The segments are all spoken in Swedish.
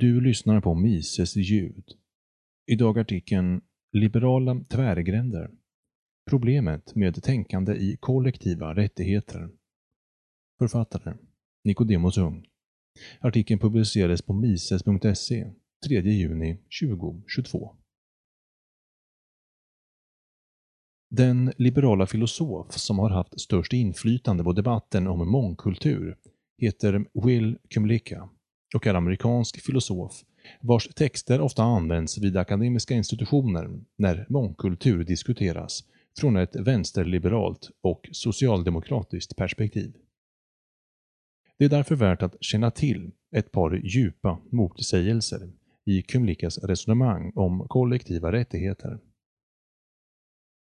Du lyssnar på Mises ljud. Idag artikeln Liberala tvärgränder. Problemet med tänkande i kollektiva rättigheter. Författare Nicodemus Ung. Artikeln publicerades på mises.se 3 juni 2022. Den liberala filosof som har haft störst inflytande på debatten om mångkultur heter Will Kumlicka och är amerikansk filosof vars texter ofta används vid akademiska institutioner när mångkultur diskuteras från ett vänsterliberalt och socialdemokratiskt perspektiv. Det är därför värt att känna till ett par djupa motsägelser i Kumlikas resonemang om kollektiva rättigheter.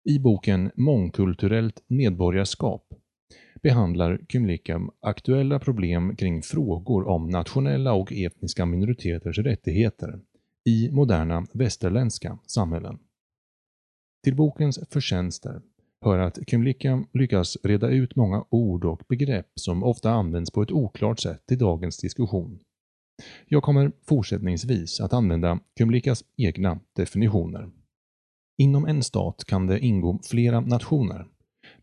I boken Mångkulturellt medborgarskap behandlar Kymlicka aktuella problem kring frågor om nationella och etniska minoriteters rättigheter i moderna västerländska samhällen. Till bokens förtjänster hör att Kymlicka lyckas reda ut många ord och begrepp som ofta används på ett oklart sätt i dagens diskussion. Jag kommer fortsättningsvis att använda Kymlikas egna definitioner. Inom en stat kan det ingå flera nationer,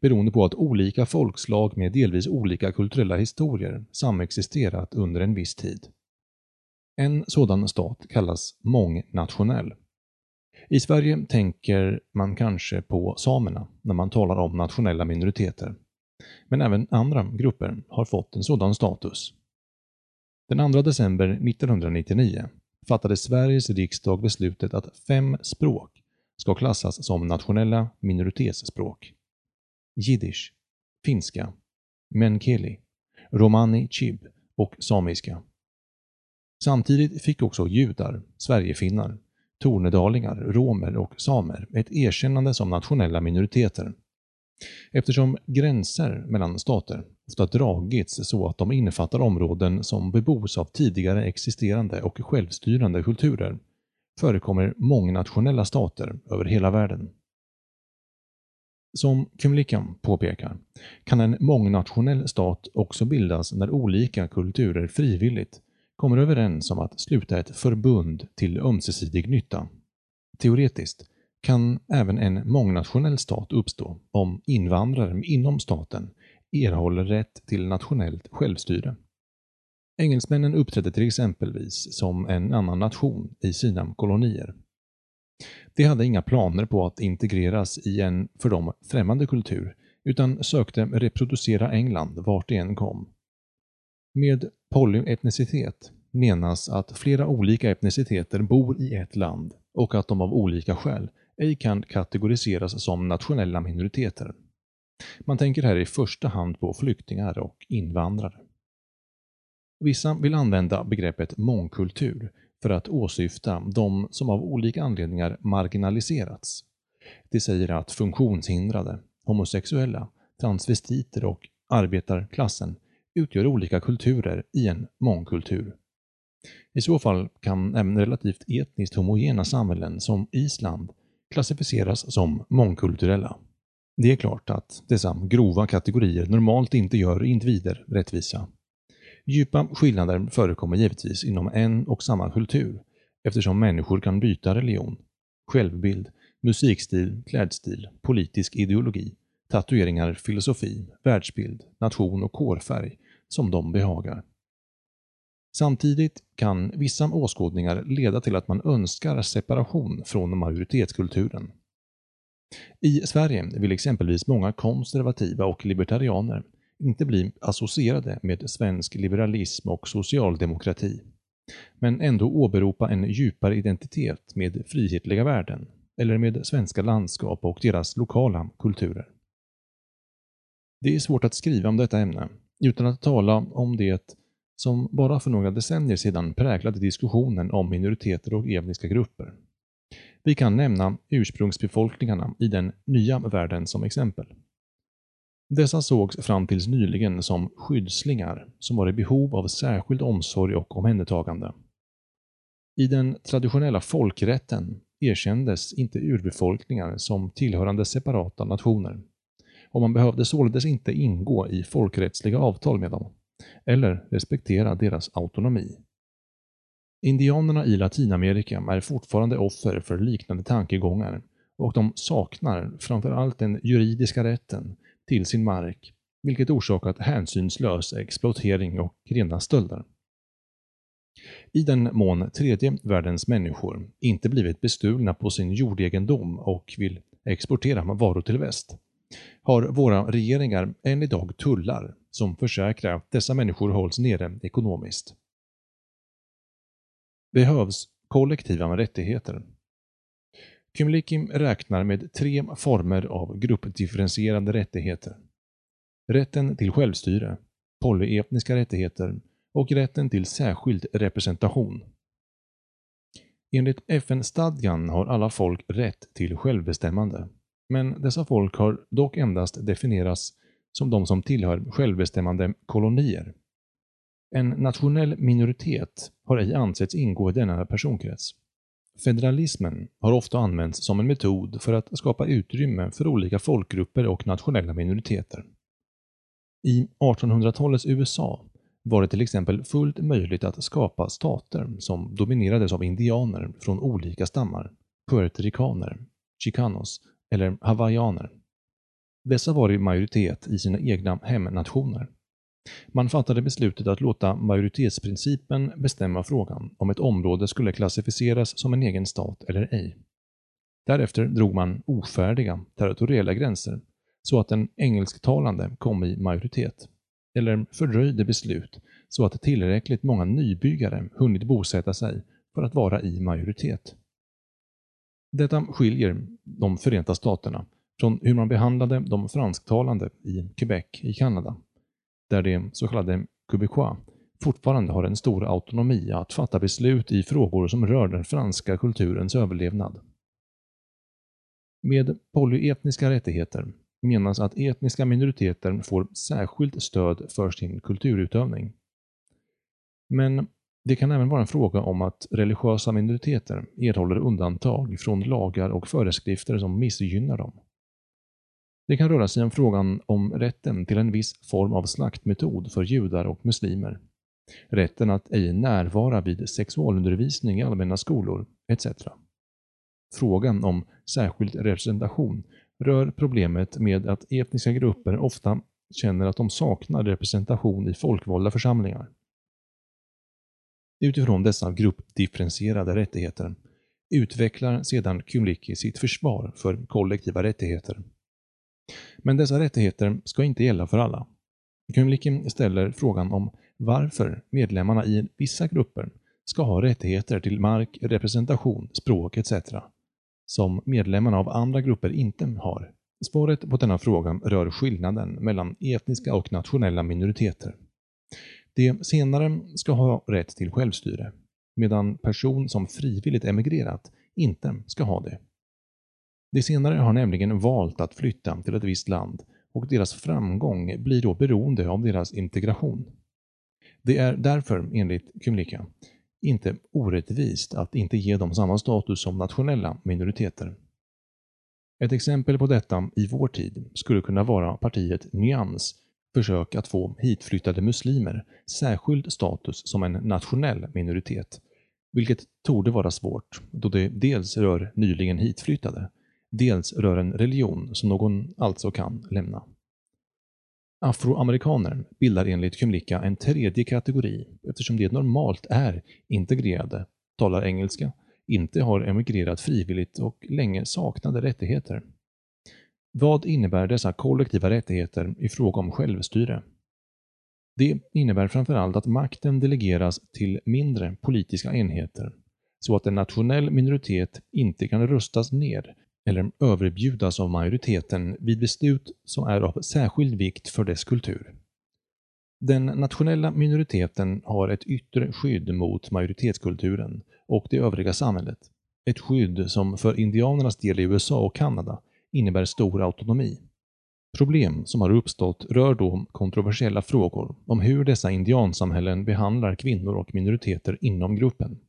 beroende på att olika folkslag med delvis olika kulturella historier samexisterat under en viss tid. En sådan stat kallas mångnationell. I Sverige tänker man kanske på samerna när man talar om nationella minoriteter. Men även andra grupper har fått en sådan status. Den 2 december 1999 fattade Sveriges riksdag beslutet att fem språk ska klassas som nationella minoritetsspråk. Jiddisch, finska, menkeli, romani chib och samiska. Samtidigt fick också judar, sverigefinnar, tornedalingar, romer och samer ett erkännande som nationella minoriteter. Eftersom gränser mellan stater ofta dragits så att de innefattar områden som bebos av tidigare existerande och självstyrande kulturer förekommer mångnationella stater över hela världen. Som Kymlickan påpekar kan en mångnationell stat också bildas när olika kulturer frivilligt kommer överens om att sluta ett förbund till ömsesidig nytta. Teoretiskt kan även en mångnationell stat uppstå om invandrare inom staten erhåller rätt till nationellt självstyre. Engelsmännen uppträdde till exempelvis som en annan nation i sina kolonier. De hade inga planer på att integreras i en för dem främmande kultur, utan sökte reproducera England vart de än kom. Med polyetnicitet menas att flera olika etniciteter bor i ett land och att de av olika skäl ej kan kategoriseras som nationella minoriteter. Man tänker här i första hand på flyktingar och invandrare. Vissa vill använda begreppet mångkultur för att åsyfta de som av olika anledningar marginaliserats. Det säger att funktionshindrade, homosexuella, transvestiter och arbetarklassen utgör olika kulturer i en mångkultur. I så fall kan även relativt etniskt homogena samhällen som Island klassificeras som mångkulturella. Det är klart att dessa grova kategorier normalt inte gör individer rättvisa. Djupa skillnader förekommer givetvis inom en och samma kultur eftersom människor kan byta religion, självbild, musikstil, klädstil, politisk ideologi, tatueringar, filosofi, världsbild, nation och kårfärg som de behagar. Samtidigt kan vissa åskådningar leda till att man önskar separation från majoritetskulturen. I Sverige vill exempelvis många konservativa och libertarianer inte bli associerade med svensk liberalism och socialdemokrati, men ändå åberopa en djupare identitet med frihetliga värden eller med svenska landskap och deras lokala kulturer. Det är svårt att skriva om detta ämne utan att tala om det som bara för några decennier sedan präglade diskussionen om minoriteter och etniska grupper. Vi kan nämna ursprungsbefolkningarna i den nya världen som exempel. Dessa sågs fram tills nyligen som skyddslingar som var i behov av särskild omsorg och omhändertagande. I den traditionella folkrätten erkändes inte urbefolkningar som tillhörande separata nationer och man behövde således inte ingå i folkrättsliga avtal med dem eller respektera deras autonomi. Indianerna i Latinamerika är fortfarande offer för liknande tankegångar och de saknar framförallt den juridiska rätten till sin mark, vilket orsakat hänsynslös exploatering och rena stölder. I den mån tredje världens människor inte blivit bestulna på sin jordegendom och vill exportera varor till väst, har våra regeringar än idag tullar som försäkrar att dessa människor hålls nere ekonomiskt. Behövs kollektiva rättigheter. Kymlikim räknar med tre former av gruppdifferentierade rättigheter. Rätten till självstyre, polyetniska rättigheter och rätten till särskild representation. Enligt FN-stadgan har alla folk rätt till självbestämmande, men dessa folk har dock endast definierats som de som tillhör självbestämmande kolonier. En nationell minoritet har ej ansetts ingå i denna personkrets. Federalismen har ofta använts som en metod för att skapa utrymme för olika folkgrupper och nationella minoriteter. I 1800-talets USA var det till exempel fullt möjligt att skapa stater som dominerades av indianer från olika stammar, puertoricaner, chicanos eller hawaiianer. Dessa var i majoritet i sina egna hemnationer. Man fattade beslutet att låta majoritetsprincipen bestämma frågan om ett område skulle klassificeras som en egen stat eller ej. Därefter drog man ofärdiga territoriella gränser så att den engelsktalande kom i majoritet, eller fördröjde beslut så att tillräckligt många nybyggare hunnit bosätta sig för att vara i majoritet. Detta skiljer de Förenta Staterna från hur man behandlade de fransktalande i Quebec i Kanada, där de så kallade Quebecois fortfarande har en stor autonomi att fatta beslut i frågor som rör den franska kulturens överlevnad. Med polyetniska rättigheter menas att etniska minoriteter får särskilt stöd för sin kulturutövning. Men det kan även vara en fråga om att religiösa minoriteter erhåller undantag från lagar och föreskrifter som missgynnar dem. Det kan röra sig om frågan om rätten till en viss form av slaktmetod för judar och muslimer, rätten att ej närvara vid sexualundervisning i allmänna skolor, etc. Frågan om särskild representation rör problemet med att etniska grupper ofta känner att de saknar representation i folkvalda församlingar. Utifrån dessa gruppdifferentierade rättigheter utvecklar sedan Kymlicki sitt försvar för kollektiva rättigheter. Men dessa rättigheter ska inte gälla för alla. Kymlicki ställer frågan om varför medlemmarna i vissa grupper ska ha rättigheter till mark, representation, språk etc. som medlemmarna av andra grupper inte har. Svaret på denna fråga rör skillnaden mellan etniska och nationella minoriteter. De senare ska ha rätt till självstyre, medan person som frivilligt emigrerat inte ska ha det. De senare har nämligen valt att flytta till ett visst land och deras framgång blir då beroende av deras integration. Det är därför, enligt Kymlika, inte orättvist att inte ge dem samma status som nationella minoriteter. Ett exempel på detta i vår tid skulle kunna vara partiet Nyans försök att få hitflyttade muslimer särskild status som en nationell minoritet, vilket torde vara svårt då det dels rör nyligen hitflyttade, dels rör en religion som någon alltså kan lämna. Afroamerikaner bildar enligt Kymlicka en tredje kategori eftersom de normalt är integrerade, talar engelska, inte har emigrerat frivilligt och länge saknade rättigheter. Vad innebär dessa kollektiva rättigheter i fråga om självstyre? Det innebär framförallt att makten delegeras till mindre politiska enheter, så att en nationell minoritet inte kan röstas ner eller överbjudas av majoriteten vid beslut som är av särskild vikt för dess kultur. Den nationella minoriteten har ett yttre skydd mot majoritetskulturen och det övriga samhället. Ett skydd som för indianernas del i USA och Kanada innebär stor autonomi. Problem som har uppstått rör då kontroversiella frågor om hur dessa indiansamhällen behandlar kvinnor och minoriteter inom gruppen.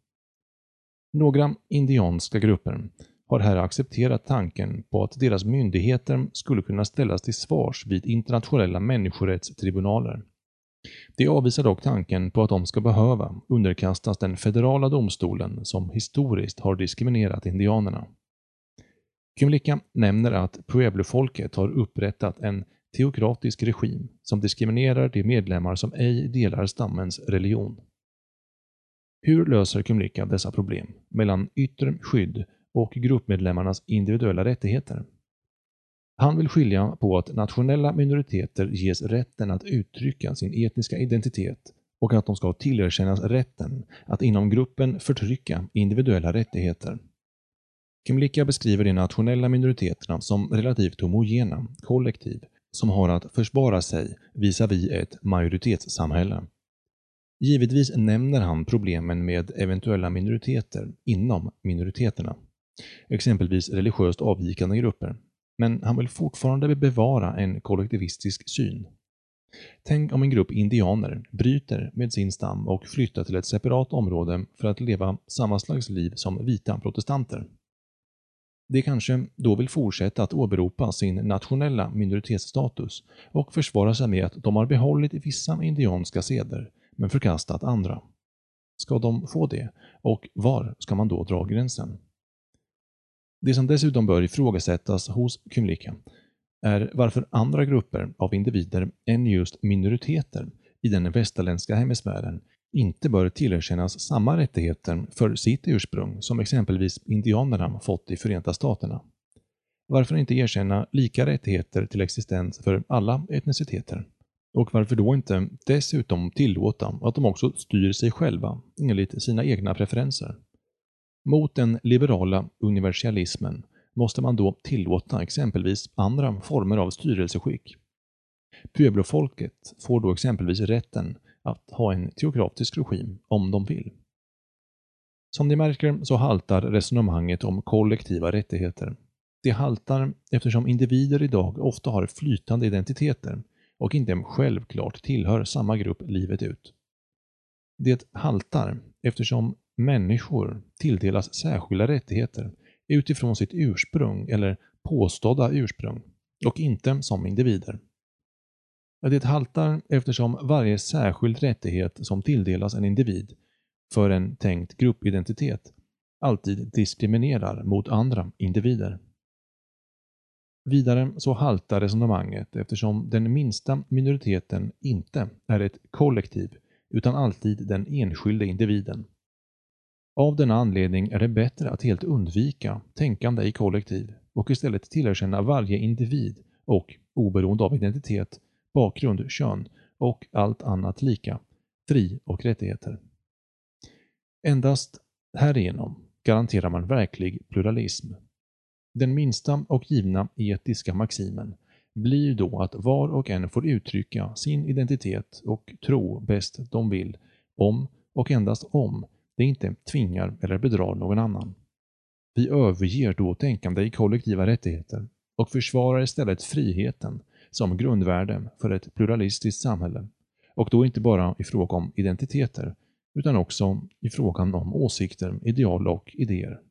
Några indianska grupper har här accepterat tanken på att deras myndigheter skulle kunna ställas till svars vid internationella människorättstribunaler. De avvisar dock tanken på att de ska behöva underkastas den federala domstolen som historiskt har diskriminerat indianerna. Kumlicka nämner att Pueblo-folket har upprättat en teokratisk regim som diskriminerar de medlemmar som ej delar stammens religion. Hur löser Kumlicka dessa problem mellan yttre skydd och gruppmedlemmarnas individuella rättigheter? Han vill skilja på att nationella minoriteter ges rätten att uttrycka sin etniska identitet och att de ska tillerkännas rätten att inom gruppen förtrycka individuella rättigheter. Kimlicka beskriver de nationella minoriteterna som relativt homogena kollektiv som har att försvara sig visavi ett majoritetssamhälle. Givetvis nämner han problemen med eventuella minoriteter inom minoriteterna, exempelvis religiöst avvikande grupper, men han vill fortfarande bevara en kollektivistisk syn. Tänk om en grupp indianer bryter med sin stam och flyttar till ett separat område för att leva samma slags liv som vita protestanter. De kanske då vill fortsätta att åberopa sin nationella minoritetsstatus och försvara sig med att de har behållit vissa indianska seder men förkastat andra. Ska de få det? Och var ska man då dra gränsen? Det som dessutom bör ifrågasättas hos Kymlika är varför andra grupper av individer än just minoriteter i den västerländska hemisfären inte bör tillerkännas samma rättigheter för sitt ursprung som exempelvis indianerna fått i Förenta Staterna. Varför inte erkänna lika rättigheter till existens för alla etniciteter? Och varför då inte dessutom tillåta att de också styr sig själva enligt sina egna preferenser? Mot den liberala universalismen måste man då tillåta exempelvis andra former av styrelseskick. Pueblofolket får då exempelvis rätten att ha en teokratisk regim om de vill. Som ni märker så haltar resonemanget om kollektiva rättigheter. Det haltar eftersom individer idag ofta har flytande identiteter och inte självklart tillhör samma grupp livet ut. Det haltar eftersom människor tilldelas särskilda rättigheter utifrån sitt ursprung eller påstådda ursprung och inte som individer. Det haltar eftersom varje särskild rättighet som tilldelas en individ för en tänkt gruppidentitet alltid diskriminerar mot andra individer. Vidare så haltar resonemanget eftersom den minsta minoriteten inte är ett kollektiv utan alltid den enskilde individen. Av denna anledning är det bättre att helt undvika tänkande i kollektiv och istället tillerkänna varje individ och, oberoende av identitet, bakgrund, kön och allt annat lika, fri och rättigheter. Endast härigenom garanterar man verklig pluralism. Den minsta och givna etiska maximen blir då att var och en får uttrycka sin identitet och tro bäst de vill, om och endast om det inte tvingar eller bedrar någon annan. Vi överger då tänkande i kollektiva rättigheter och försvarar istället friheten som grundvärde för ett pluralistiskt samhälle och då inte bara i fråga om identiteter utan också i frågan om åsikter, ideal och idéer.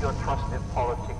your trust in politics.